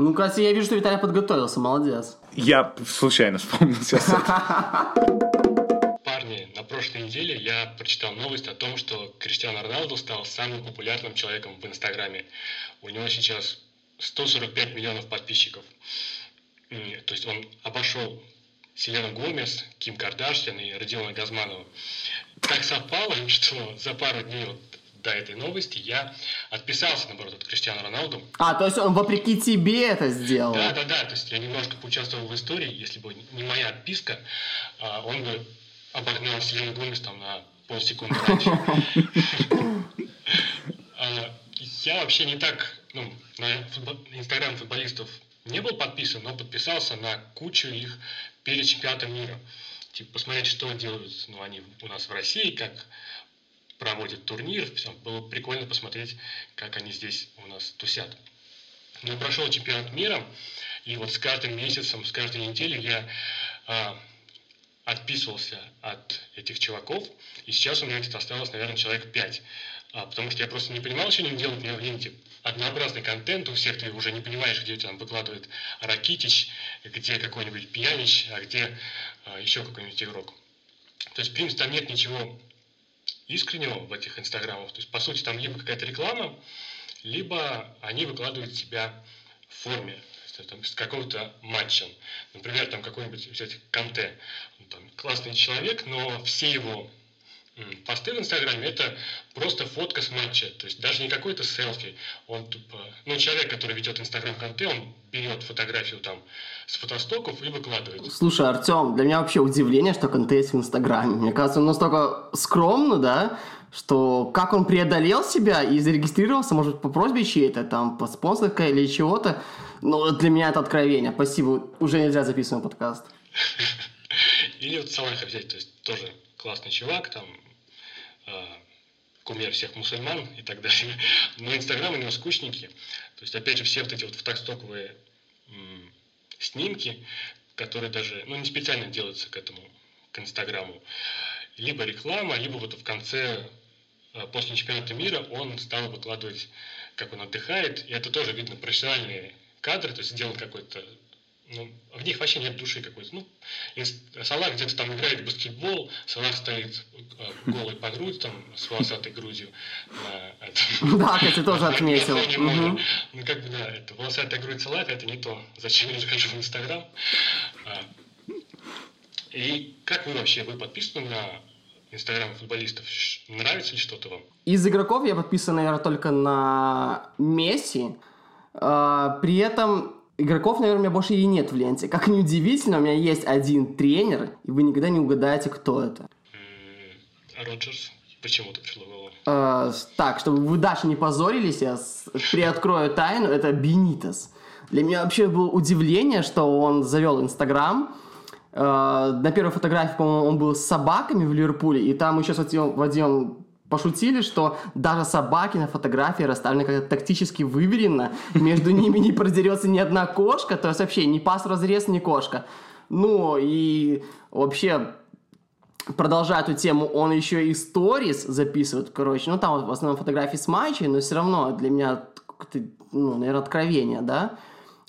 Ну, кстати, я вижу, что Виталий подготовился, молодец. Я случайно вспомнил сейчас. Парни, на прошлой неделе я прочитал новость о том, что Криштиано Роналду стал самым популярным человеком в Инстаграме. У него сейчас 145 миллионов подписчиков. То есть он обошел Селену Гомес, Ким Кардашьян и Родиона Газманова. Так совпало, что за пару дней вот до этой новости я отписался, наоборот, от Криштиану Роналду. А, то есть он вопреки тебе это сделал? Да, да, да. То есть я немножко поучаствовал в истории. Если бы не моя отписка, а, он бы обогнал Селену Гомес там на полсекунды раньше. А, я вообще не так, ну, на инстаграм футболистов не был подписан, но подписался на кучу их перед чемпионатом мира. Типа посмотреть, что делают ну, они у нас в России, как проводят турнир. Все, было прикольно посмотреть, как они здесь у нас тусят. Ну, прошел чемпионат мира, и вот с каждым месяцем, с каждой неделей я а, отписывался от этих чуваков, и сейчас у меня где-то осталось, наверное, человек 5. А, потому что я просто не понимал, что они делают. Меня в ленте однообразный контент у всех, ты уже не понимаешь, где там выкладывает Ракитич, где какой-нибудь Пьянич, а где а, еще какой-нибудь игрок. То есть, в принципе, там нет ничего искреннего в этих инстаграмах. То есть, по сути, там либо какая-то реклама, либо они выкладывают себя в форме с какого-то матча. Например, там какой-нибудь взять Канте. Он там классный человек, но все его посты в Инстаграме это просто фотка с матча, то есть даже не какой-то селфи. Он тупо, ну человек, который ведет Инстаграм Канте, он берет фотографию там с фотостоков и выкладывает. Слушай, Артем, для меня вообще удивление, что Канте есть в Инстаграме. Мне кажется, он настолько скромно, да, что как он преодолел себя и зарегистрировался, может, по просьбе чьей-то, там, по спонсорской или чего-то. Ну, для меня это откровение. Спасибо, уже нельзя записывать подкаст. Или вот Салаха взять, то есть тоже классный чувак, там, кумир всех мусульман и так далее. Но Инстаграм у него скучненький. То есть, опять же, все вот эти вот фотостоковые снимки, которые даже, ну, не специально делаются к этому, к Инстаграму. Либо реклама, либо вот в конце, э, после чемпионата мира, он стал выкладывать, как он отдыхает. И это тоже видно профессиональные кадры, то есть сделан какой-то ну, в них вообще нет души какой-то. Ну, Салах где-то там играет в баскетбол, Салах стоит э, голый по грудь, там, с волосатой грудью. да, кстати, тоже отметил. Ну, как бы, да, это волосатая грудь Салаха, это не то, зачем я захожу в Инстаграм. А, и как вы вообще, вы подписаны на Инстаграм футболистов? Нравится ли что-то вам? Из игроков я подписан, наверное, только на Месси. А, при этом игроков, наверное, у меня больше и нет в ленте. Как ни удивительно, у меня есть один тренер, и вы никогда не угадаете, кто это. Роджерс. Почему ты пришло в голову? А, так, чтобы вы даже не позорились, я приоткрою тайну, это Бенитес. Для меня вообще было удивление, что он завел Инстаграм. А, на первой фотографии, по-моему, он был с собаками в Ливерпуле, и там еще с Вадимом пошутили, что даже собаки на фотографии расставлены как-то тактически выверенно, между ними не продерется ни одна кошка, то есть вообще ни пас разрез, ни кошка. Ну и вообще продолжая эту тему, он еще и сторис записывает, короче, ну там в основном фотографии с матчей, но все равно для меня, ну, наверное, откровение, да,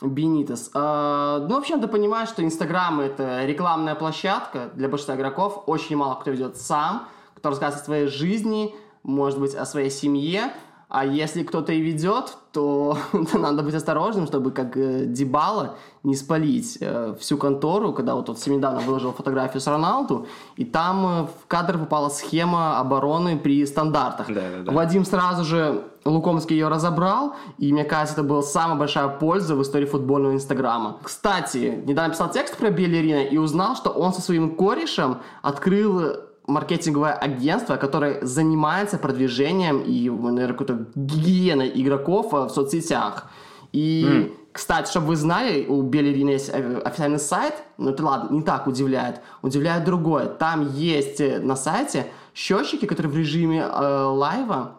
Бенитес. А, ну, в общем, ты понимаешь, что Инстаграм это рекламная площадка для большинства игроков, очень мало кто ведет сам, кто рассказывает о своей жизни, может быть, о своей семье. А если кто-то и ведет, то, то надо быть осторожным, чтобы как э, Дебала не спалить э, всю контору, когда вот тут недавно выложил фотографию с Роналду, и там э, в кадр попала схема обороны при стандартах. Да, да, да. Вадим сразу же Лукомский ее разобрал, и мне кажется, это была самая большая польза в истории футбольного Инстаграма. Кстати, недавно писал текст про Белерина и узнал, что он со своим корешем открыл маркетинговое агентство, которое занимается продвижением и, наверное, какой-то гигиеной игроков э, в соцсетях. И, mm. кстати, чтобы вы знали, у Белерина есть э, официальный сайт, но это ладно, не так удивляет. Удивляет другое. Там есть э, на сайте счетчики, которые в режиме э, лайва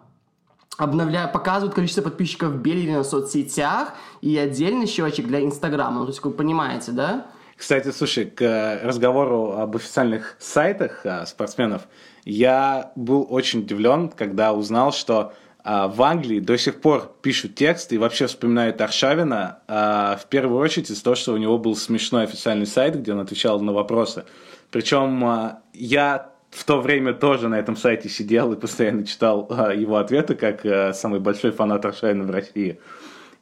обновляют, показывают количество подписчиков Белерина в соцсетях и отдельный счетчик для Инстаграма. Ну, то есть, вы понимаете, да? Кстати, слушай, к разговору об официальных сайтах а, спортсменов, я был очень удивлен, когда узнал, что а в Англии до сих пор пишут текст и вообще вспоминают Аршавина в первую очередь из-за того, что у него был смешной официальный сайт, где он отвечал на вопросы. Причем я в то время тоже на этом сайте сидел и постоянно читал его ответы, как самый большой фанат Аршавина в России.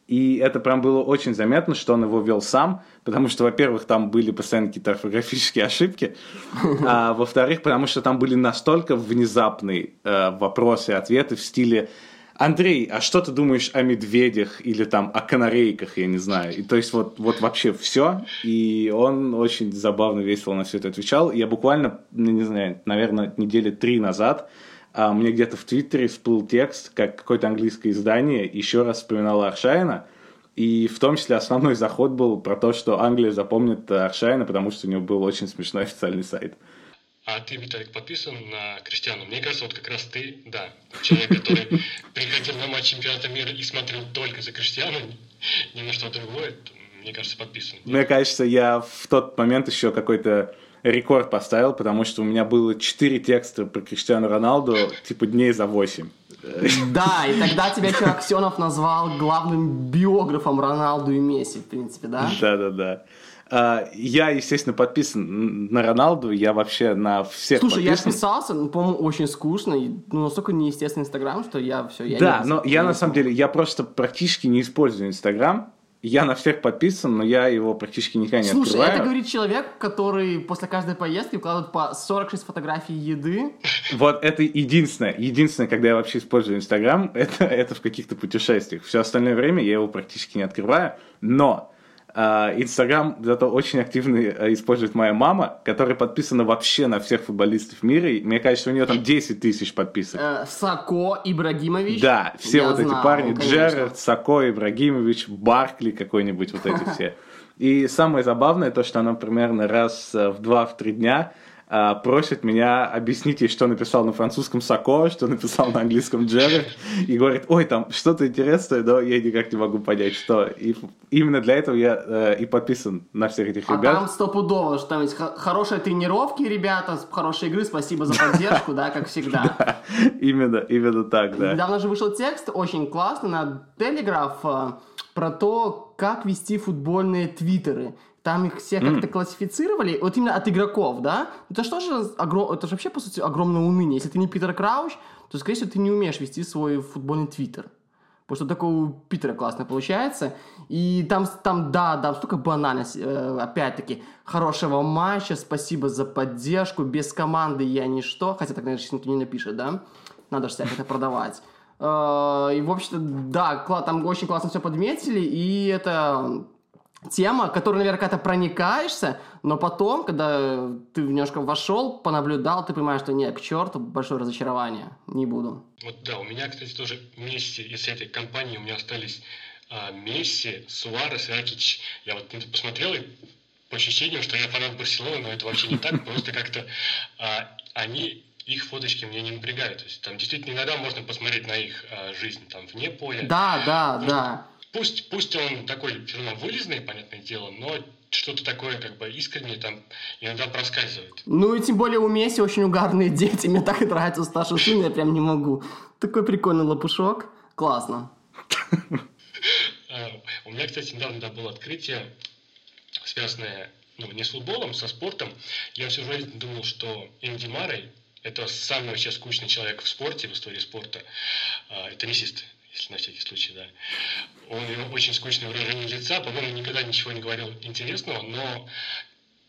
И это прям было очень заметно, что он его вел сам, потому что, во-первых, там были постоянно какие-то орфографические ошибки, а во-вторых, потому что там были настолько внезапные э, вопросы и ответы в стиле Андрей, а что ты думаешь о медведях или там о канарейках, я не знаю. И то есть вот, вот вообще все. И он очень забавно, весело на все это отвечал. Я буквально, ну, не знаю, наверное, недели три назад а мне где-то в Твиттере всплыл текст, как какое-то английское издание еще раз вспоминало Аршайна, и в том числе основной заход был про то, что Англия запомнит Аршайна, потому что у него был очень смешной официальный сайт. А ты, Виталик, подписан на Криштиану? Мне кажется, вот как раз ты, да, человек, который приходил на матч чемпионата мира и смотрел только за Криштиану, ни на что другое, мне кажется, подписан. Мне кажется, я в тот момент еще какой-то рекорд поставил, потому что у меня было 4 текста про Криштиану Роналду, типа дней за 8. Да, и тогда тебя еще Аксенов назвал главным биографом Роналду и Месси, в принципе, да? Да-да-да. А, я, естественно, подписан на Роналду, я вообще на всех Слушай, подписан. я вписался, ну, по-моему, очень скучно, ну, настолько неестественный Инстаграм, что я все, я Да, не- но я на самом деле, я просто практически не использую Инстаграм. Я на всех подписан, но я его практически никогда не Слушай, открываю. это говорит человек, который после каждой поездки выкладывает по 46 фотографий еды. Вот это единственное, единственное, когда я вообще использую Инстаграм, это, это в каких-то путешествиях. Все остальное время я его практически не открываю. Но Инстаграм зато очень активно э, использует моя мама, которая подписана вообще на всех футболистов мира. И мне кажется, у нее там 10 тысяч подписок. Э, Сако Ибрагимович. Да, все Я вот эти знал, парни, конечно. Джерард, Сако, Ибрагимович, Баркли какой-нибудь, вот эти все. И самое забавное то, что она примерно раз э, в два-три дня а, просит меня объяснить ей, что написал на французском Сако, что написал на английском Джерард, и говорит, ой, там что-то интересное, но я никак не могу понять, что. И именно для этого я э, и подписан на всех этих А ребят. там стопудово, что там есть хорошие тренировки, ребята, хорошей игры, спасибо за поддержку, да, как всегда. Именно, именно так, да. Недавно же вышел текст, очень классный, на Телеграф, э, про то, как вести футбольные твиттеры. Там их все как-то классифицировали, вот именно от игроков, да? Это что же, огром- это же вообще, по сути, огромное уныние. Если ты не Питер Крауч, то, скорее всего, ты не умеешь вести свой футбольный твиттер. Потому что такое у Питера классно получается. И там, там да, да, столько банальности. Э, опять-таки, хорошего матча, спасибо за поддержку. Без команды я ничто. Хотя так, наверное, сейчас никто не напишет, да? Надо же всякое это продавать. Э, И, в общем-то, да, там очень классно все подметили. И это тема, которой, наверное, когда проникаешься, но потом, когда ты немножко вошел, понаблюдал, ты понимаешь, что нет, к черту, большое разочарование. Не буду. Вот да, у меня, кстати, тоже вместе из этой компании у меня остались а, Месси, Суарес и Акич. Я вот посмотрел и по ощущениям, что я фанат Барселоны, но это вообще не так, просто как-то а, они их фоточки меня не напрягают. То есть там действительно иногда можно посмотреть на их а, жизнь там вне поля. Да, да, да. Пусть, пусть он такой все равно вылезный, понятное дело, но что-то такое как бы искреннее там иногда проскальзывает. Ну и тем более у Месси очень угарные дети. Мне так и нравится старший сын, я прям не могу. Такой прикольный лопушок. Классно. А, У меня, кстати, недавно да, было открытие, связанное ну, не с футболом, со спортом. Я всю жизнь думал, что Энди Маррей – это самый вообще скучный человек в спорте, в истории спорта. А, Теннисист, если на всякий случай, да. Он, у него очень скучное выражение лица, по-моему, никогда ничего не говорил интересного, но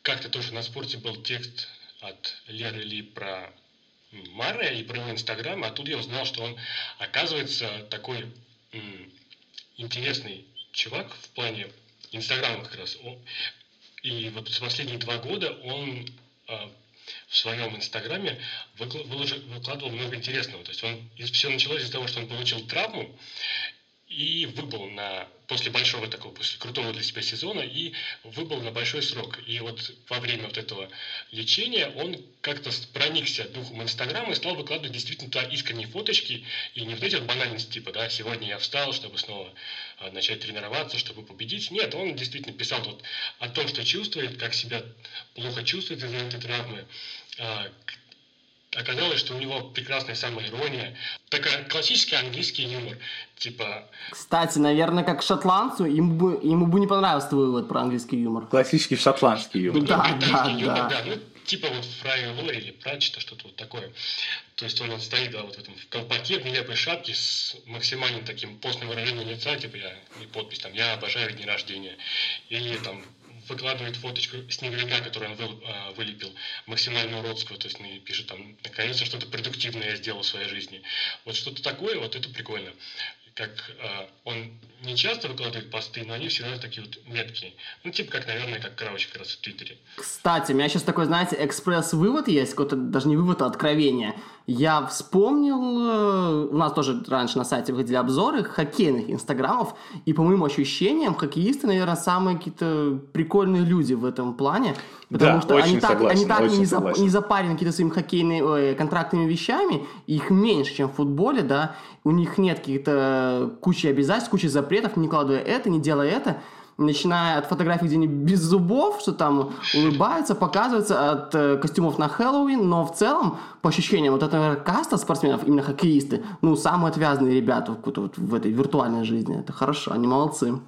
как-то тоже на спорте был текст от Леры Ли про Маррея и про его инстаграм, а тут я узнал, что он, оказывается, такой м, интересный чувак в плане Инстаграма как раз. И вот за последние два года он а, в своем Инстаграме выкладывал много интересного. То есть он все началось из-за того, что он получил травму и выбыл на после большого такого, после крутого для себя сезона и выбыл на большой срок. И вот во время вот этого лечения он как-то проникся духом Инстаграма и стал выкладывать действительно туда искренние фоточки и не вот эти вот банальности, типа, да, сегодня я встал, чтобы снова а, начать тренироваться, чтобы победить. Нет, он действительно писал вот о том, что чувствует, как себя плохо чувствует из-за этой травмы, а, оказалось, что у него прекрасная самоирония, такая классический английский юмор, типа... Кстати, наверное, как шотландцу, ему бы, ему бы не понравился твой вывод про английский юмор. Классический шотландский юмор. Ну, Да, британский да, юмор, да. да. Ну, типа вот Фрая Лори или Пратчета, что-то вот такое. То есть он вот стоит, да, вот в этом в колпаке, в нелепой шапке с максимальным таким постным выражением лица, типа я, и подпись там, я обожаю дни рождения. Или там выкладывает фоточку снеговика, который он выл- а, вылепил, максимально уродского, то есть пишет там, наконец-то что-то продуктивное я сделал в своей жизни. Вот что-то такое, вот это прикольно. Как а, он не часто выкладывает посты, но они всегда такие вот меткие. Ну, типа как, наверное, как Крауч как раз в Твиттере. Кстати, у меня сейчас такой, знаете, экспресс-вывод есть, какой-то даже не вывод, а откровение. Я вспомнил, э, у нас тоже раньше на сайте выходили обзоры хоккейных инстаграмов, и по моим ощущениям, хоккеисты, наверное, самые какие-то прикольные люди в этом плане. Потому Да, что очень они так, согласен, они так очень не, зап- не запарены какими-то своими хоккейными ой, контрактными вещами, их меньше, чем в футболе, да, у них нет каких-то кучи обязательств, кучи запретов, не кладывая это, не делая это, начиная от фотографий, где они без зубов, что там улыбаются, показываются, от э, костюмов на Хэллоуин, но в целом, по ощущениям, вот наверное, каста спортсменов, именно хоккеисты, ну, самые отвязные ребята в, какой-то вот в этой виртуальной жизни, это хорошо, они молодцы.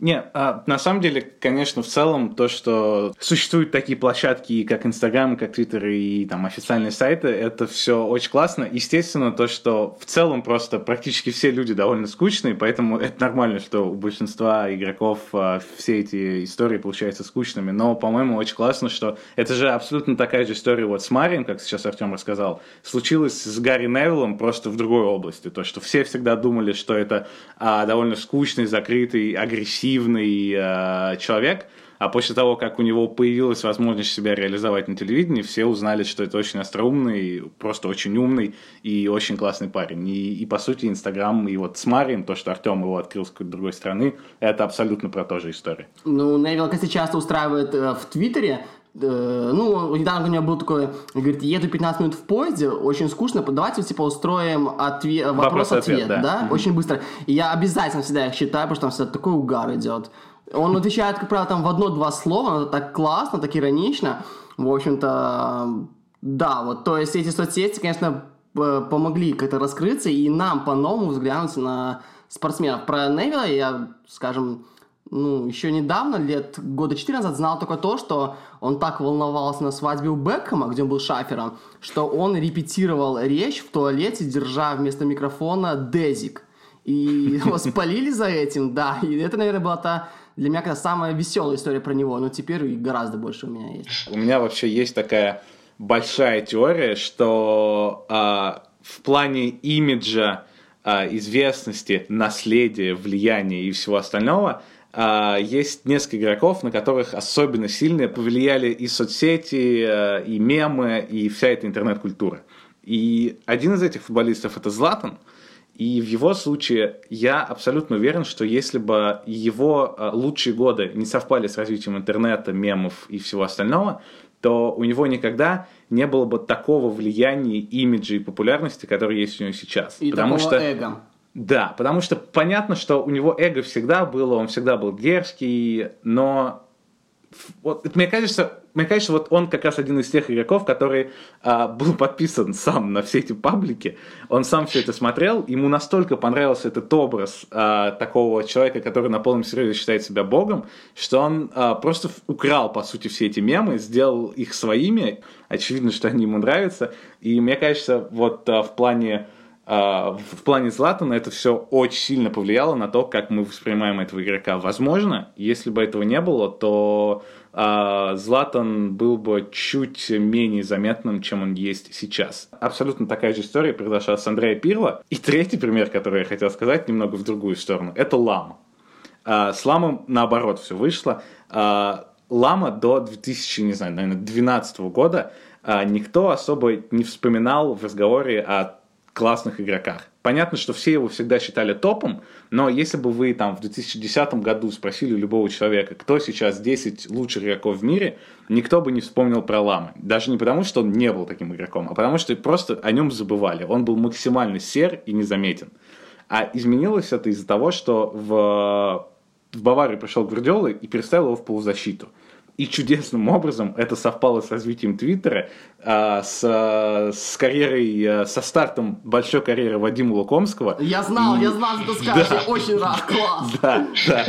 Не, а, на самом деле, конечно, в целом то, что существуют такие площадки, как Инстаграм, как Твиттер и там официальные сайты, это все очень классно. Естественно, то, что в целом просто практически все люди довольно скучные, поэтому это нормально, что у большинства игроков а, все эти истории получаются скучными. Но, по-моему, очень классно, что это же абсолютно такая же история вот с Марием, как сейчас Артем рассказал, случилось с Гарри Невиллом просто в другой области. То, что все всегда думали, что это а, довольно скучный, закрытый, агрессивный а, человек, а после того, как у него появилась возможность себя реализовать на телевидении, все узнали, что это очень остроумный, просто очень умный и очень классный парень. И, и по сути, Инстаграм и вот с Марием, то, что Артем его открыл с какой-то другой страны, это абсолютно про то же история. Ну, Невил, кстати, часто устраивает э, в Твиттере, э, ну, он- недавно у него был такой, говорит, еду 15 минут в поезде, очень скучно, давайте, типа, устроим отве- вопрос-ответ, Вопрос-ответ, да. да, Мгм. очень быстро. И я обязательно всегда их читаю, потому что там всегда такой угар идет. Он отвечает, как правило, там в одно-два слова, но это так классно, так иронично. В общем-то, да, вот, то есть эти соцсети, конечно, помогли как-то раскрыться и нам по-новому взглянуть на спортсменов. Про Невилла я, скажем, ну, еще недавно, лет года 4 назад, знал только то, что он так волновался на свадьбе у Бекхэма, где он был шафером, что он репетировал речь в туалете, держа вместо микрофона дезик. И его спалили за этим, да. И это, наверное, была та для меня как самая веселая история про него. Но теперь гораздо больше у меня есть. У меня вообще есть такая большая теория, что а, в плане имиджа, а, известности, наследия, влияния и всего остального есть несколько игроков, на которых особенно сильно повлияли и соцсети, а, и мемы, и вся эта интернет-культура. И один из этих футболистов это Златан. И в его случае я абсолютно уверен, что если бы его э, лучшие годы не совпали с развитием интернета, мемов и всего остального, то у него никогда не было бы такого влияния, имиджа и популярности, который есть у него сейчас. И потому что эго. Да, потому что понятно, что у него эго всегда было, он всегда был дерзкий, но вот мне кажется, мне кажется, вот он как раз один из тех игроков, который а, был подписан сам на все эти паблики, он сам все это смотрел, ему настолько понравился этот образ а, такого человека, который на полном серьезе считает себя богом, что он а, просто украл, по сути, все эти мемы, сделал их своими, очевидно, что они ему нравятся, и мне кажется, вот а, в плане в в плане Златана это все очень сильно повлияло на то, как мы воспринимаем этого игрока. Возможно, если бы этого не было, то а, Златан был бы чуть менее заметным, чем он есть сейчас. Абсолютно такая же история произошла с Андрея Пирло. И третий пример, который я хотел сказать, немного в другую сторону, это Лама. А, С Ламом наоборот все вышло. А, Лама до 2000, не знаю, наверное, 2012 года а, никто особо не вспоминал в разговоре о классных игроках. Понятно, что все его всегда считали топом, но если бы вы там в 2010 году спросили любого человека, кто сейчас 10 лучших игроков в мире, никто бы не вспомнил про Ламы. Даже не потому, что он не был таким игроком, а потому что просто о нем забывали. Он был максимально сер и незаметен. А изменилось это из-за того, что в, в Баварию пришел Гвардиола и переставил его в полузащиту. И чудесным образом это совпало с развитием Твиттера, а, с, с карьерой, а, со стартом большой карьеры Вадима Лукомского. Я знал, и... я знал, что ты скажешь, да. я очень рад, класс. Да, да.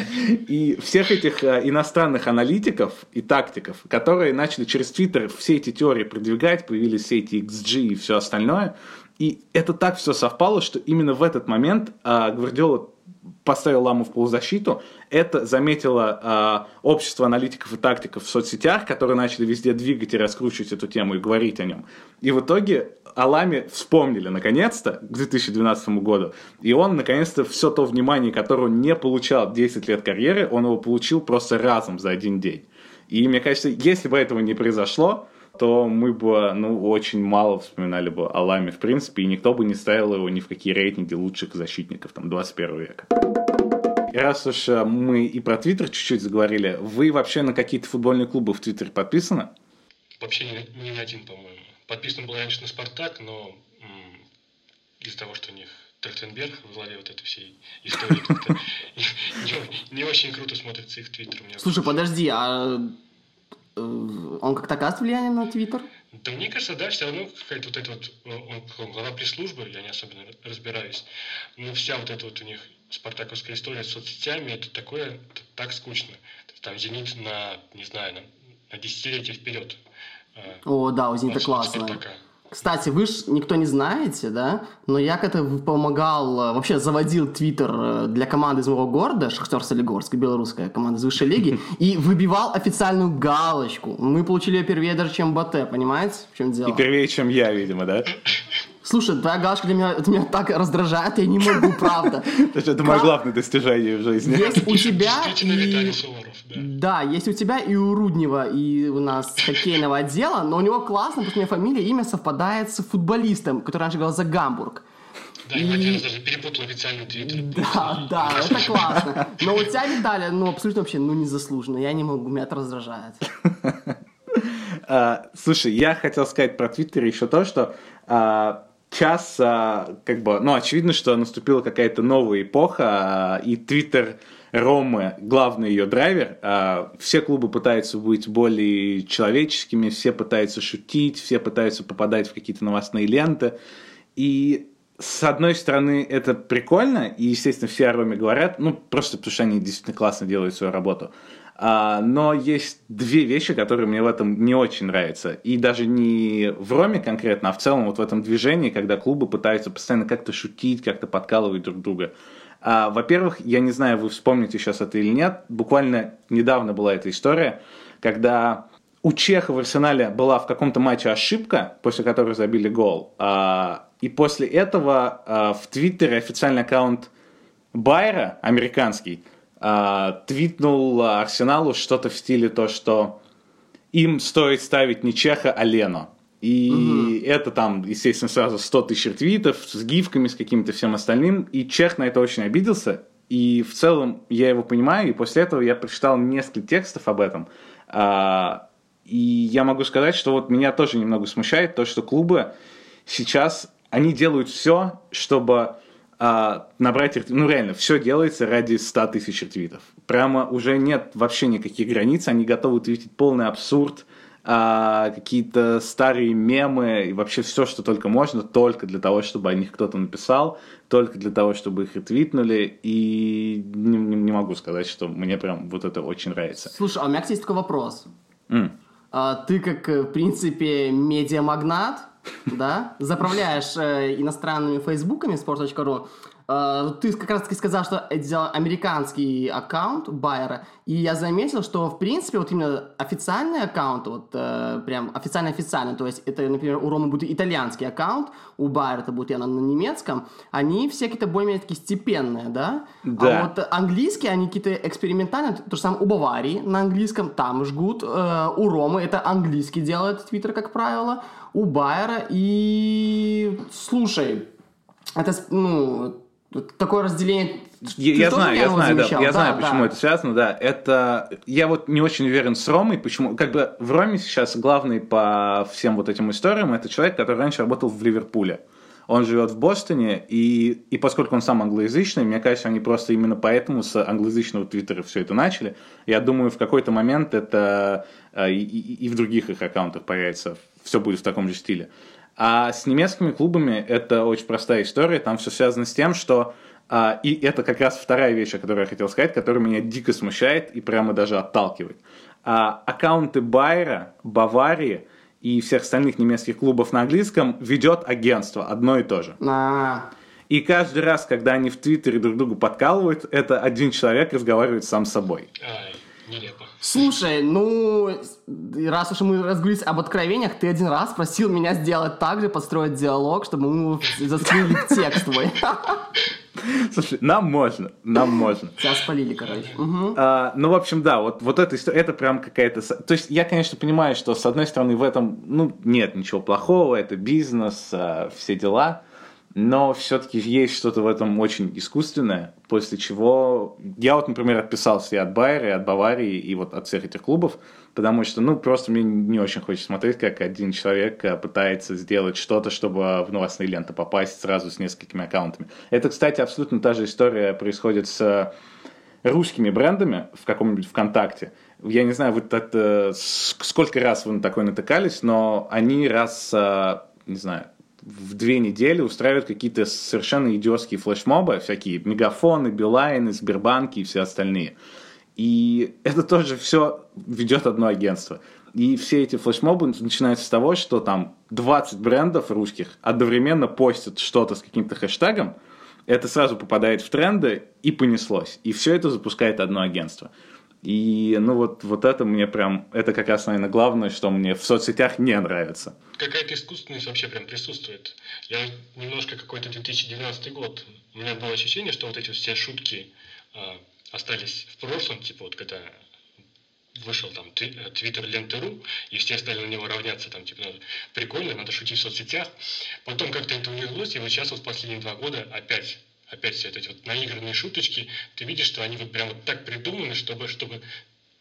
И всех этих а, иностранных аналитиков и тактиков, которые начали через Твиттер все эти теории продвигать, появились все эти XG и все остальное. И это так все совпало, что именно в этот момент Гвардиола поставил ламу в полузащиту. Это заметило э, общество аналитиков и тактиков в соцсетях, которые начали везде двигать и раскручивать эту тему и говорить о нем. И в итоге о ламе вспомнили наконец-то к 2012 году. И он наконец-то все то внимание, которое он не получал 10 лет карьеры, он его получил просто разом за один день. И мне кажется, если бы этого не произошло, то мы бы, ну, очень мало вспоминали бы о Ламе в принципе, и никто бы не ставил его ни в какие рейтинги лучших защитников там 21 века. И раз уж э, мы и про Твиттер чуть-чуть заговорили, вы вообще на какие-то футбольные клубы в Твиттере подписаны? Вообще ни, ни один, по-моему. Подписан был раньше на Спартак, но из-за того, что у них Трахтенберг в главе вот этой всей истории, не, не очень круто смотрится их твиттер. Слушай, подожди, а он как-то оказывает влияние на Твиттер? Да мне кажется, да, все равно какая-то вот эта вот, он, он глава пресс-службы, я не особенно разбираюсь, но вся вот эта вот у них спартаковская история с соцсетями, это такое, это так скучно. Там «Зенит» на, не знаю, на, на десятилетие вперед. Э, О, да, у «Зенита» классно. Спартака. Кстати, вы ж никто не знаете, да? Но я как-то помогал, э, вообще заводил твиттер э, для команды из моего города, Шахтер Солигорск, белорусская команда из высшей лиги, и выбивал официальную галочку. Мы получили ее первее даже, чем Батэ, понимаете, в чем дело? И первее, чем я, видимо, да? Слушай, твоя галочка для меня, это меня так раздражает, я не могу, правда. Это мое главное достижение в жизни. Есть у тебя и... Да, есть у тебя и у Руднева, и у нас хоккейного отдела, но у него классно, потому что у меня фамилия, имя совпадает с футболистом, который раньше играл за Гамбург. Да, и один раз даже перепутал официальный твиттер. Да, да, это классно. Но у тебя медали, ну, абсолютно вообще, ну, незаслуженно. Я не могу, меня это раздражает. А, слушай, я хотел сказать про Твиттер еще то, что а, час, как бы, ну, очевидно, что наступила какая-то новая эпоха, а, и Твиттер Ромы главный ее драйвер. А, все клубы пытаются быть более человеческими, все пытаются шутить, все пытаются попадать в какие-то новостные ленты. И с одной стороны, это прикольно, и, естественно, все о Роме говорят, ну, просто потому что они действительно классно делают свою работу. А, но есть две вещи, которые мне в этом не очень нравятся. И даже не в Роме конкретно, а в целом вот в этом движении, когда клубы пытаются постоянно как-то шутить, как-то подкалывать друг друга. А, во-первых, я не знаю, вы вспомните сейчас это или нет, буквально недавно была эта история, когда у Чеха в Арсенале была в каком-то матче ошибка, после которой забили гол. А, и после этого в Твиттере официальный аккаунт Байера, американский, твитнул Арсеналу что-то в стиле то, что им стоит ставить не Чеха, а Лено. И угу. это там, естественно, сразу 100 тысяч ретвитов с гифками, с каким-то всем остальным. И Чех на это очень обиделся. И в целом я его понимаю. И после этого я прочитал несколько текстов об этом. А, и я могу сказать, что вот меня тоже немного смущает то, что клубы сейчас, они делают все, чтобы а, набрать, ну реально, все делается ради 100 тысяч твитов. Прямо уже нет вообще никаких границ, они готовы твитить полный абсурд, а, какие-то старые мемы и вообще все, что только можно, только для того, чтобы о них кто-то написал, только для того, чтобы их ретвитнули, и не, не могу сказать, что мне прям вот это очень нравится. Слушай, а у меня, кстати, есть такой вопрос. Mm. А, ты как, э, в принципе, медиамагнат, да, заправляешь э, иностранными фейсбуками sport.ru, ты как раз таки сказал, что это американский аккаунт Байера, и я заметил, что, в принципе, вот именно официальный аккаунт, вот э, прям официально-официальный, то есть это, например, у Ромы будет итальянский аккаунт, у Байера это будет я на, немецком, они все какие-то более-менее такие степенные, да? Да. А вот английские, они какие-то экспериментальные, то же самое у Баварии на английском, там жгут, э, у Ромы это английский делает Твиттер, как правило, у Байера. И слушай, это, ну, такое разделение. Я, я знаю, я знаю, да, я да, знаю, да. почему это связано, да. Это я вот не очень уверен с Ромой, почему. Как бы в Роме сейчас главный по всем вот этим историям это человек, который раньше работал в Ливерпуле. Он живет в Бостоне, и, и поскольку он сам англоязычный, мне кажется, они просто именно поэтому с англоязычного твиттера все это начали. Я думаю, в какой-то момент это э, и, и, и в других их аккаунтах появится. Все будет в таком же стиле. А с немецкими клубами это очень простая история. Там все связано с тем, что а, и это как раз вторая вещь, о которой я хотел сказать, которая меня дико смущает и прямо даже отталкивает. А, аккаунты Байера, Баварии и всех остальных немецких клубов на английском ведет агентство, одно и то же. А, И каждый раз, когда они в Твиттере друг другу подкалывают, это один человек разговаривает сам с собой. Ай, нелепо. Слушай, ну, раз уж мы разгулись об откровениях, ты один раз просил меня сделать так же, подстроить диалог, чтобы мы в текст твой. Слушай, нам можно, нам можно. Тебя спалили, короче. Мгм. А, ну, в общем, да, вот, вот эта история, это прям какая-то... То есть я, конечно, понимаю, что, с одной стороны, в этом, ну, нет ничего плохого, это бизнес, а, все дела, но все-таки есть что-то в этом очень искусственное, после чего я вот, например, отписался и от Байера, и от Баварии, и вот от всех этих клубов, потому что, ну, просто мне не очень хочется смотреть, как один человек а, пытается сделать что-то, чтобы в новостные ленты попасть сразу с несколькими аккаунтами. Это, кстати, абсолютно та же история происходит с русскими брендами в каком-нибудь ВКонтакте. Я не знаю, вот это, сколько раз вы на такое натыкались, но они раз, а, не знаю, в две недели устраивают какие-то совершенно идиотские флешмобы, всякие мегафоны, Билайны, Сбербанки и все остальные. И это тоже все ведет одно агентство. И все эти флешмобы начинаются с того, что там 20 брендов русских одновременно постят что-то с каким-то хэштегом, это сразу попадает в тренды и понеслось. И все это запускает одно агентство. И ну вот, вот это мне прям, это как раз, наверное, главное, что мне в соцсетях не нравится. Какая-то искусственность вообще прям присутствует. Я немножко какой-то 2012 год. У меня было ощущение, что вот эти все шутки а, остались в прошлом, типа вот когда вышел там э, твиттер ленты.ру, и все стали на него равняться, там, типа, надо- прикольно, надо шутить в соцсетях. Потом как-то это улеглось, и вот сейчас вот последние два года опять опять все эти вот наигранные шуточки, ты видишь, что они вот прям вот так придуманы, чтобы, чтобы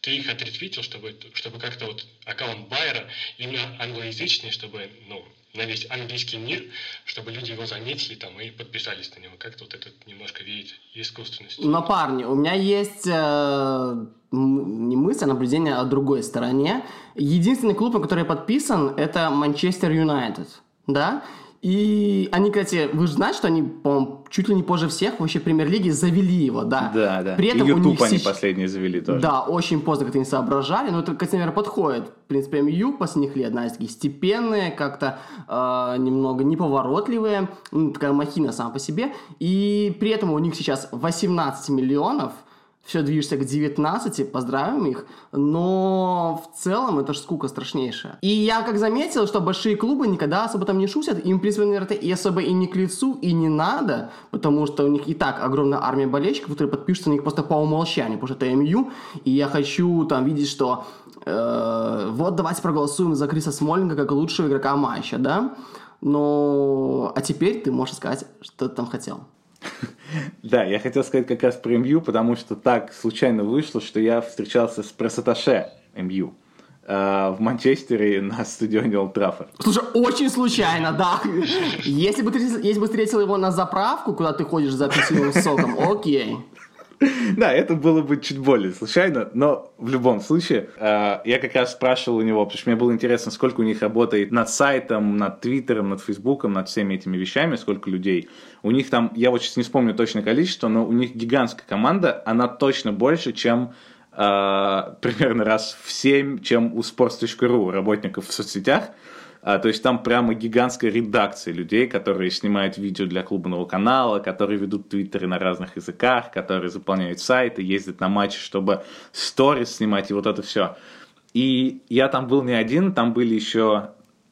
ты их отретвитил, чтобы, чтобы как-то вот аккаунт Байера именно англоязычный, чтобы, ну, на весь английский мир, чтобы люди его заметили там и подписались на него. Как-то вот это немножко веет искусственностью. Но, парни, у меня есть э, не мысль, а наблюдение о другой стороне. Единственный клуб, на который я подписан, это Манчестер Юнайтед, да? И они, кстати, вы же знаете, что они, по-моему, чуть ли не позже всех вообще премьер-лиги завели его, да? Да, да. При этом и у YouTube них они сеч- последние завели тоже. Да, очень поздно как-то не соображали, но это, кстати, наверное, подходит. В принципе, МЮ последних лет, знаете, такие степенные, как-то э, немного неповоротливые, ну, такая махина сама по себе. И при этом у них сейчас 18 миллионов, все движется к 19, поздравим их, но в целом это же скука страшнейшая. И я как заметил, что большие клубы никогда особо там не шутят, им, в принципе, наверное, и особо и не к лицу, и не надо, потому что у них и так огромная армия болельщиков, которые подпишутся на них просто по умолчанию, потому что это МЮ, и я хочу там видеть, что э, вот давайте проголосуем за Криса Смолинга как лучшего игрока матча, да? Но... А теперь ты можешь сказать, что ты там хотел. Да, я хотел сказать как раз про МЮ, потому что так случайно вышло, что я встречался с пресс-атташе МЮ э, в Манчестере на стадионе Олд Траффорд. Слушай, очень случайно, да. Если бы ты, если бы встретил его на заправку, куда ты ходишь за апельсиновым соком, окей. Да, это было бы чуть более случайно, но в любом случае, э, я как раз спрашивал у него, потому что мне было интересно, сколько у них работает над сайтом, над твиттером, над фейсбуком, над всеми этими вещами, сколько людей. У них там, я вот сейчас не вспомню точное количество, но у них гигантская команда, она точно больше, чем э, примерно раз в 7, чем у sports.ru работников в соцсетях. А, то есть там прямо гигантская редакция людей, которые снимают видео для клубного канала, которые ведут твиттеры на разных языках, которые заполняют сайты, ездят на матчи, чтобы сторис снимать и вот это все. И я там был не один, там были еще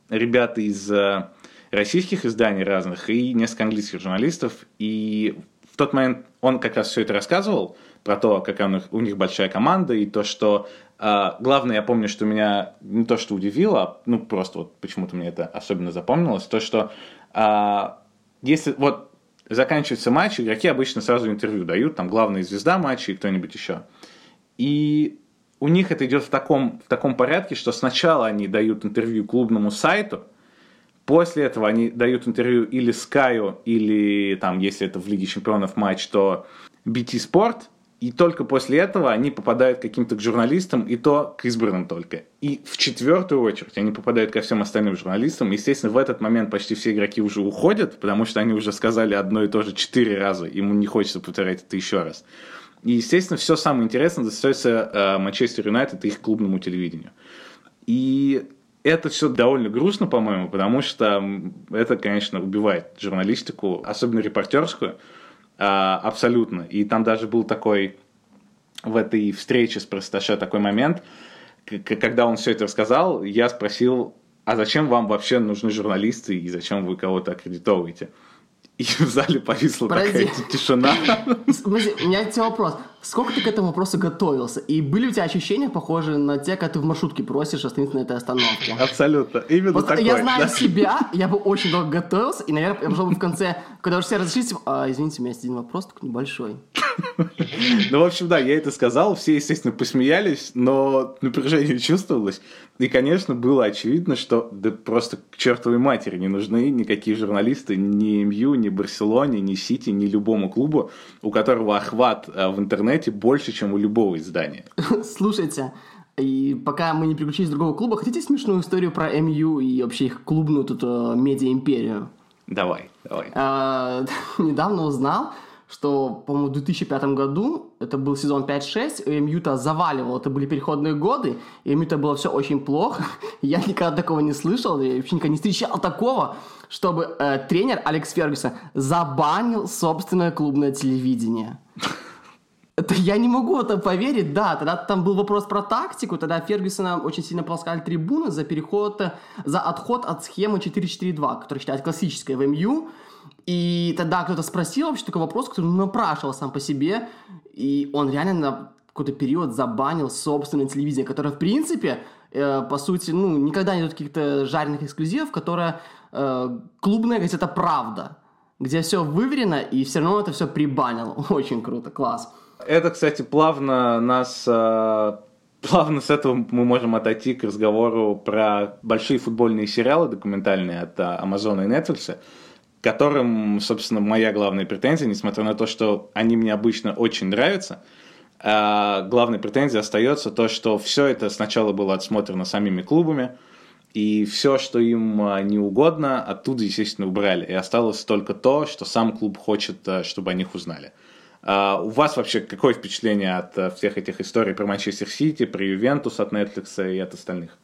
ребята из э, российских изданий разных и несколько английских журналистов. И в тот момент он как раз все это рассказывал про то, какая у них, у них большая команда и то, что а, главное, я помню, что меня не то, что удивило, а, ну, просто вот почему-то мне это особенно запомнилось, то, что а, если вот заканчивается матч, игроки обычно сразу интервью дают, там главная звезда матча и кто-нибудь еще. И у них это идет в таком, в таком порядке, что сначала они дают интервью клубному сайту, После этого они дают интервью или Скаю, или там, если это в Лиге Чемпионов матч, то BT Sport, и только после этого они попадают каким-то к журналистам, и то к избранным только. И в четвертую очередь они попадают ко всем остальным журналистам. Естественно, в этот момент почти все игроки уже уходят, потому что они уже сказали одно и то же четыре раза. Ему не хочется повторять это еще раз. И, естественно, все самое интересное достается э, Манчестер Юнайтед и их клубному телевидению. И это все довольно грустно, по-моему, потому что это, конечно, убивает журналистику, особенно репортерскую, а, абсолютно. И там даже был такой в этой встрече с Просташе такой момент, когда он все это рассказал, я спросил, а зачем вам вообще нужны журналисты и зачем вы кого-то аккредитовываете? И в зале повисла Подожди. такая тишина. Подожди, у меня тебе вопрос. Сколько ты к этому вопросу готовился? И были у тебя ощущения, похожие на те, когда ты в маршрутке просишь остановиться на этой остановке? Абсолютно. Именно вот такой. Я знаю да? себя, я бы очень долго готовился, и, наверное, я пошел бы в конце, когда уже все разошлись, а, извините, у меня есть один вопрос, только небольшой. Ну, в общем, да, я это сказал, все, естественно, посмеялись, но напряжение чувствовалось. И, конечно, было очевидно, что да просто к чертовой матери не нужны никакие журналисты ни МЮ, ни Барселоне, ни Сити, ни любому клубу, у которого охват э, в интернете больше, чем у любого издания. Слушайте, и пока мы не переключились с другого клуба, хотите смешную историю про МЮ и вообще их клубную тут э, медиа-империю? Давай, давай. А, недавно узнал, что, по-моему, в 2005 году, это был сезон 5-6, и Мьюта заваливал, это были переходные годы, и Мьюта было все очень плохо. Я никогда такого не слышал, я вообще никогда не встречал такого, чтобы э, тренер Алекс Фергюсон забанил собственное клубное телевидение. Это я не могу это поверить, да, тогда там был вопрос про тактику, тогда Фергюсона очень сильно полоскали трибуны за переход, за отход от схемы 4-4-2, которая считается классической в МЮ, и тогда кто-то спросил вообще такой вопрос, который напрашивал сам по себе, и он реально на какой-то период забанил собственное телевидение, которое, в принципе, э, по сути, ну, никогда нет каких-то жареных эксклюзивов, которое э, клубная газета «Правда», где все выверено, и все равно это все прибанило. Очень круто, класс. Это, кстати, плавно нас... Э, плавно с этого мы можем отойти к разговору про большие футбольные сериалы документальные от Амазона и Netflix которым, собственно, моя главная претензия, несмотря на то, что они мне обычно очень нравятся, а главной претензией остается то, что все это сначала было отсмотрено самими клубами, и все, что им не угодно, оттуда, естественно, убрали. И осталось только то, что сам клуб хочет, чтобы о них узнали. А у вас вообще какое впечатление от а, всех этих историй про Манчестер Сити, про Ювентус от Netflix и от остальных?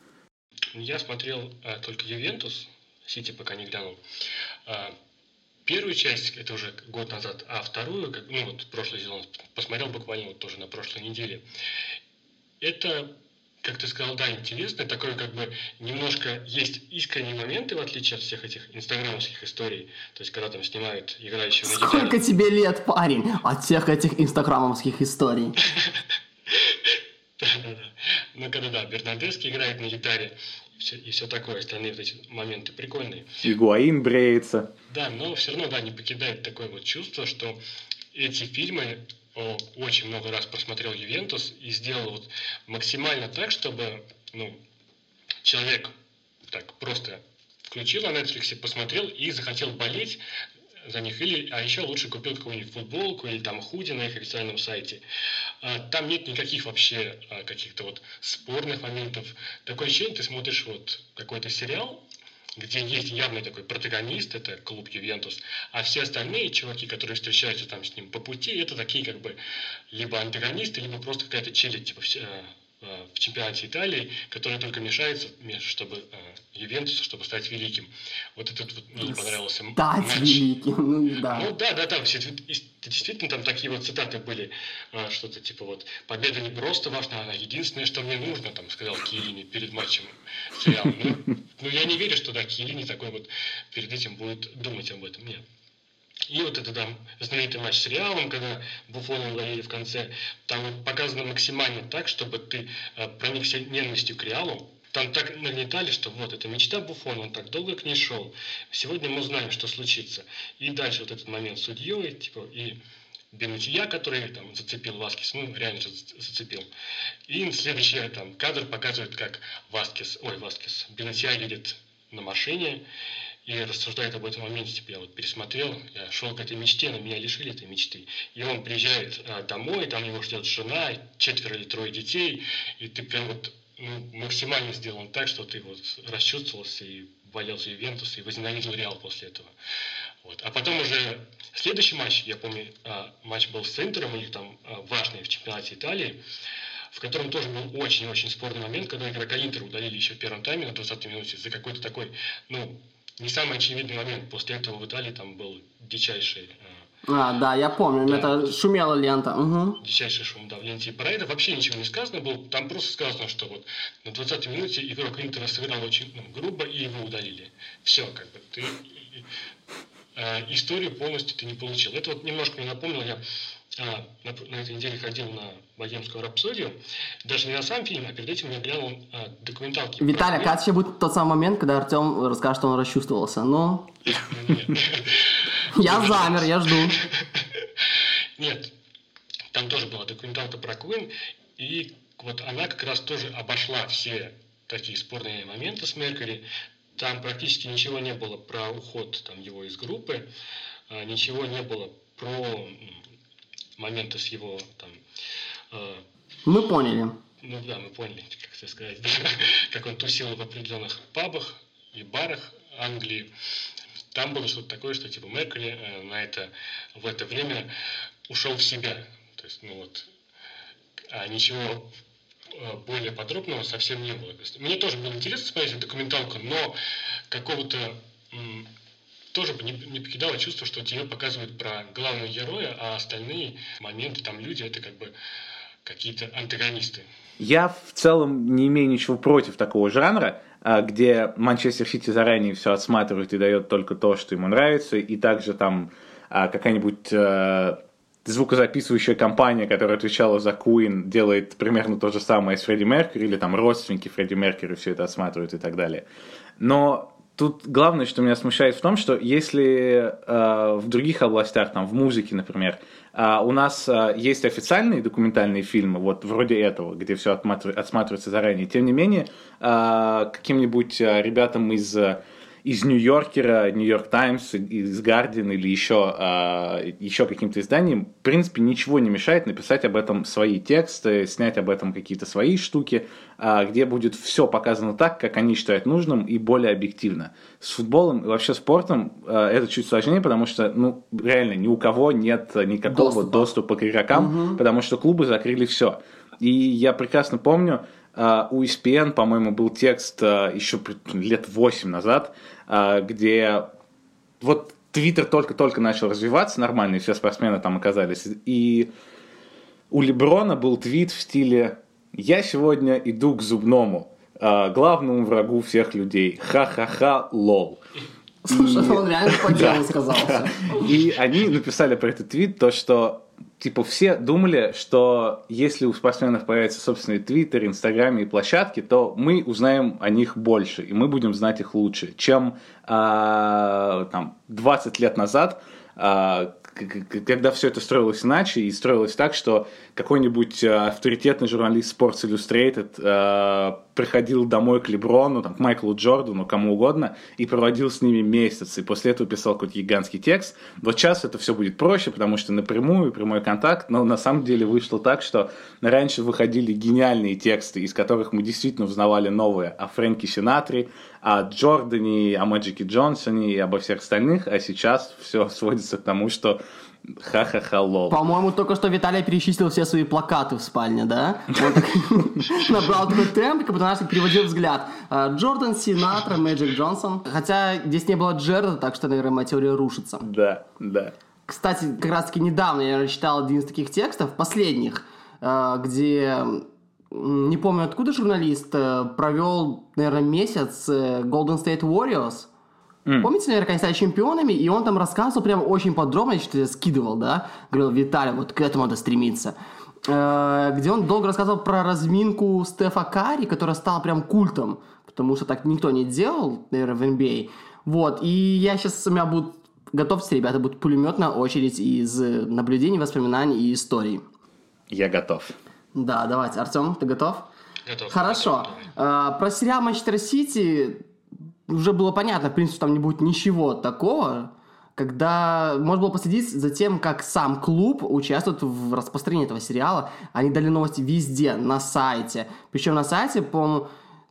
Я смотрел а, только Ювентус, Сити пока не глянул. А, первую часть, это уже год назад, а вторую, как, ну вот прошлый сезон, посмотрел буквально вот тоже на прошлой неделе. Это, как ты сказал, да, интересно, такое как бы немножко есть искренние моменты, в отличие от всех этих инстаграмовских историй, то есть когда там снимают играющего на гитаре. Сколько тебе лет, парень, от всех этих инстаграмовских историй? Да-да-да. Ну, когда, да, Бернандески играет на гитаре, все, и все такое, остальные вот эти моменты прикольные. Игуаин бреется. Да, но все равно, да, не покидает такое вот чувство, что эти фильмы очень много раз просмотрел Ювентус и сделал вот максимально так, чтобы, ну, человек так просто включил на Netflix, посмотрел и захотел болеть за них. Или, а еще лучше купил какую-нибудь футболку или там худи на их официальном сайте. А, там нет никаких вообще а, каких-то вот спорных моментов. Такое ощущение, ты смотришь вот какой-то сериал, где есть явный такой протагонист, это клуб Ювентус, а все остальные чуваки, которые встречаются там с ним по пути, это такие как бы либо антагонисты, либо просто какая-то челядь, типа все, Э, в чемпионате Италии, который только мешается, чтобы э, Ювентусу, чтобы стать великим. Вот этот вот мне не понравился стать матч. великим, ну да. Ну да, да, там действительно там такие вот цитаты были, э, что-то типа вот «Победа не просто важна, она единственное, что мне нужно», там сказал Киелини перед матчем. Ну, ну я не верю, что да, Киелини такой вот перед этим будет думать об этом, нет. И вот это там знаменитый матч с Реалом, когда Буфона ловили в конце, там показано максимально так, чтобы ты э, проникся ненавистью к Реалу. Там так нагнетали, что вот, это мечта Буфона, он так долго к ней шел. Сегодня мы узнаем, что случится. И дальше вот этот момент судьей, типа, и Бенутия, который там зацепил Васкис, ну, реально же зацепил. И следующий там кадр показывает, как Васкис, ой, Васкис, Бенутия едет на машине, и рассуждает об этом моменте, типа, я вот пересмотрел, я шел к этой мечте, но меня лишили этой мечты. И он приезжает а, домой, там его ждет жена, четверо или трое детей, и ты прям вот ну, максимально сделан так, что ты вот расчувствовался и болел за Ювентус и возненавидел Реал после этого. Вот. А потом уже следующий матч, я помню, а, матч был с Интером, у них там а, важный в чемпионате Италии, в котором тоже был очень-очень спорный момент, когда игрока Интера удалили еще в первом тайме на 20 минуте за какой-то такой, ну, не самый очевидный момент. После этого в Италии там был дичайший а, да, я помню, да. это шумела лента. Угу. Дичайший шум, да, в ленте. И про это вообще ничего не сказано было. Там просто сказано, что вот на 20 минуте игрок Интера сыграл очень ну, грубо, и его удалили. Все, как бы, ты э, историю полностью ты не получил. Это вот немножко мне напомнило, я а, на, на этой неделе ходил на богемскую рапсодию. Даже не на сам фильм, а перед этим я глянул а, документалки. Виталий, как вообще будет тот самый момент, когда Артем расскажет, что он расчувствовался? Ну? Я замер, я жду. Нет, там тоже была документалка про Куин, и вот она как раз тоже обошла все такие спорные моменты с Меркери. Там практически ничего не было про уход там, его из группы, а, ничего не было про моменты с его там... Э, мы поняли. Ну да, мы поняли, как это сказать, как он тусил в определенных пабах и барах Англии. Там было что-то такое, что типа Меркель э, на это, в это время ушел в себя. То есть, ну вот, а ничего э, более подробного совсем не было. Мне тоже было интересно смотреть документалку, но какого-то тоже не, не покидало чувство, что тебе показывают про главного героя, а остальные моменты, там люди, это как бы какие-то антагонисты. Я в целом не имею ничего против такого жанра, а, где Манчестер Сити заранее все отсматривает и дает только то, что ему нравится, и также там а, какая-нибудь э, звукозаписывающая компания, которая отвечала за Queen, делает примерно то же самое с Фредди Меркьюри, или там родственники Фредди Меркьюри все это отсматривают и так далее. Но Тут главное, что меня смущает в том, что если э, в других областях, там в музыке, например, э, у нас э, есть официальные документальные фильмы, вот вроде этого, где все отсматривается заранее, тем не менее, э, каким-нибудь э, ребятам из из Нью-Йоркера, Нью-Йорк Таймс, из Гардиан или еще, э, еще каким-то изданием, в принципе, ничего не мешает написать об этом свои тексты, снять об этом какие-то свои штуки, э, где будет все показано так, как они считают нужным и более объективно. С футболом и вообще спортом э, это чуть сложнее, потому что, ну, реально, ни у кого нет никакого доступа, доступа к игрокам, угу. потому что клубы закрыли все. И я прекрасно помню, у ESPN, по-моему, был текст uh, еще лет 8 назад, uh, где вот Твиттер только-только начал развиваться нормально, и все спортсмены там оказались. И у Леброна был твит в стиле «Я сегодня иду к зубному, главному врагу всех людей. Ха-ха-ха, лол». Слушай, он реально по делу сказал. И они написали про этот твит то, что типа все думали, что если у спортсменов появится собственный твиттер, инстаграм и площадки, то мы узнаем о них больше, и мы будем знать их лучше, чем а, там 20 лет назад, а, когда все это строилось иначе и строилось так, что какой-нибудь э, авторитетный журналист Sports Illustrated э, приходил домой к Леброну, там, к Майклу Джордану, кому угодно, и проводил с ними месяц, и после этого писал какой-то гигантский текст. Вот сейчас это все будет проще, потому что напрямую, прямой контакт, но на самом деле вышло так, что раньше выходили гениальные тексты, из которых мы действительно узнавали новое о Фрэнке Синатре, о Джордане, о Мэджике Джонсоне и обо всех остальных, а сейчас все сводится к тому, что Ха-ха-ха, лол. По-моему, только что Виталий перечислил все свои плакаты в спальне, да? Набрал такой темп, как будто, знаешь, переводил взгляд. А, Джордан, Синатра, Мэджик Джонсон. Хотя здесь не было Джерда, так что, наверное, моя теория рушится. Да, да. Кстати, как раз-таки недавно я читал один из таких текстов, последних, а, где не помню откуда журналист э, провел, наверное, месяц э, Golden State Warriors – Mm. Помните, наверное, они стали чемпионами, и он там рассказывал прям очень подробно, я что-то скидывал, да, говорил, Виталий, вот к этому надо стремиться. Э, где он долго рассказывал про разминку Стефа Карри, которая стала прям культом, потому что так никто не делал, наверное, в NBA. Вот, и я сейчас, у меня будут, готовьтесь, ребята, будет пулеметная очередь из наблюдений, воспоминаний и историй. Я готов. Да, давайте. Артем, ты готов? Готов. Хорошо. Готов. Э, про сериал Манчестер Сити уже было понятно, в принципе, там не будет ничего такого, когда можно было последить за тем, как сам клуб участвует в распространении этого сериала. Они дали новости везде, на сайте. Причем на сайте, по-моему,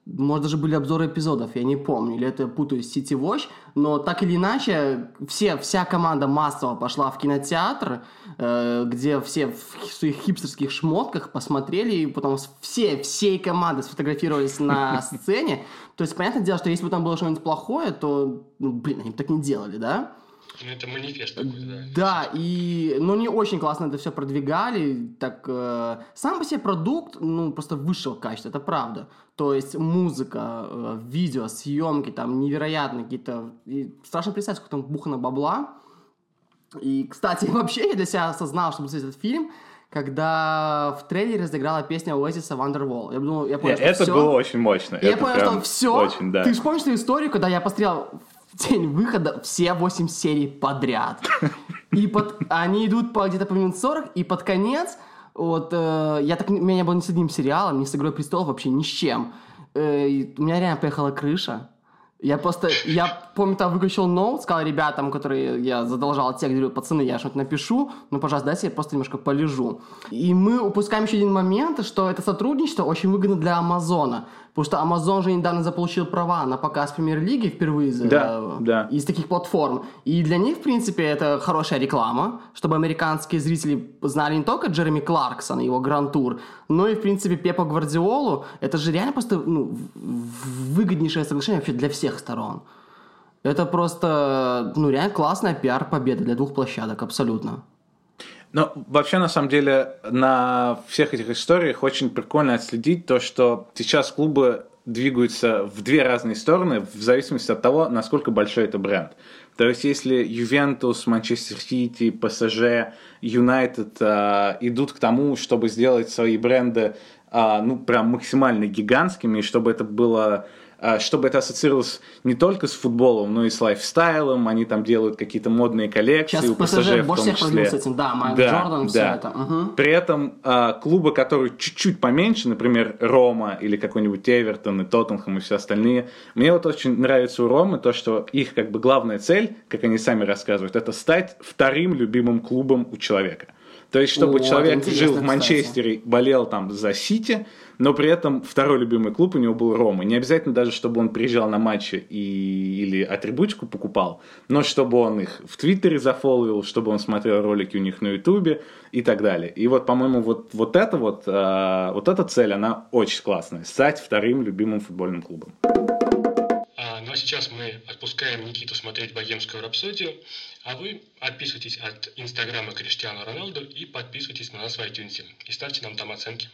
может, даже были обзоры эпизодов, я не помню, или это я путаюсь с City Watch, но так или иначе, все, вся команда массово пошла в кинотеатр, э, где все в своих хипстерских шмотках посмотрели, и потом все, всей команды сфотографировались на сцене. То есть, понятное дело, что если бы там было что-нибудь плохое, то, ну, блин, они бы так не делали, да? Ну, это манифест какой-то, да. Да, и, ну, не очень классно это все продвигали, так, э, сам по себе продукт, ну, просто высшего качества, это правда. То есть музыка, э, видео, съемки, там, невероятные какие-то, страшно представить, сколько там бухано бабла. И, кстати, вообще я для себя осознал, что посмотреть этот фильм, когда в трейлере разыграла песня Oasis Wonderwall. Я, думал, я понял, Нет, что это всё. было очень мощно. И я Это понял, прям что все. Очень, да. Ты же помнишь эту историю, когда я посмотрел день выхода все 8 серий подряд. И под, они идут по где-то по минут 40, и под конец, вот, э, я так, у меня не было ни с одним сериалом, ни с «Игрой престолов», вообще ни с чем. Э, у меня реально поехала крыша. Я просто, я помню, там выключил ноут, сказал ребятам, которые я задолжал текст, говорю, пацаны, я что-то напишу, ну, пожалуйста, дайте я просто немножко полежу. И мы упускаем еще один момент, что это сотрудничество очень выгодно для Амазона, потому что Амазон же недавно заполучил права на показ премьер-лиги впервые за- Да, да. из таких платформ. И для них, в принципе, это хорошая реклама, чтобы американские зрители знали не только Джереми Кларксона, его гран-тур, но и, в принципе, Пепа Гвардиолу. Это же реально просто ну, выгоднейшее соглашение вообще для всех сторон. Это просто, ну, реально классная пиар-победа для двух площадок, абсолютно. Ну, вообще, на самом деле, на всех этих историях очень прикольно отследить то, что сейчас клубы двигаются в две разные стороны в зависимости от того, насколько большой это бренд. То есть, если Ювентус, Манчестер Сити, ПСЖ, Юнайтед а, идут к тому, чтобы сделать свои бренды а, ну, прям максимально гигантскими, и чтобы это было чтобы это ассоциировалось не только с футболом, но и с лайфстайлом, они там делают какие-то модные коллекции, Сейчас у ПСЖ ПСЖ больше всех числе. продвинулся этим, да, Майкл Джордан, всё это, мгм. При этом а, клубы, которые чуть-чуть поменьше, например, Рома или какой-нибудь Эвертон и Тоттенхэм и все остальные, мне вот очень нравится у Ромы то, что их как бы главная цель, как они сами рассказывают, это стать вторым любимым клубом у человека. То есть, чтобы О, человек жил в кстати. Манчестере, болел там за Сити, но при этом второй любимый клуб у него был Рома. Не обязательно даже, чтобы он приезжал на матчи и, или атрибутику покупал, но чтобы он их в Твиттере зафоловил, чтобы он смотрел ролики у них на Ютубе и так далее. И вот, по-моему, вот, вот эта вот, а, вот эта цель, она очень классная. Стать вторым любимым футбольным клубом. А, ну а сейчас мы отпускаем Никиту смотреть богемскую рапсодию, а вы отписывайтесь от инстаграма Криштиану Роналду и подписывайтесь на нас в iTunes и ставьте нам там оценки.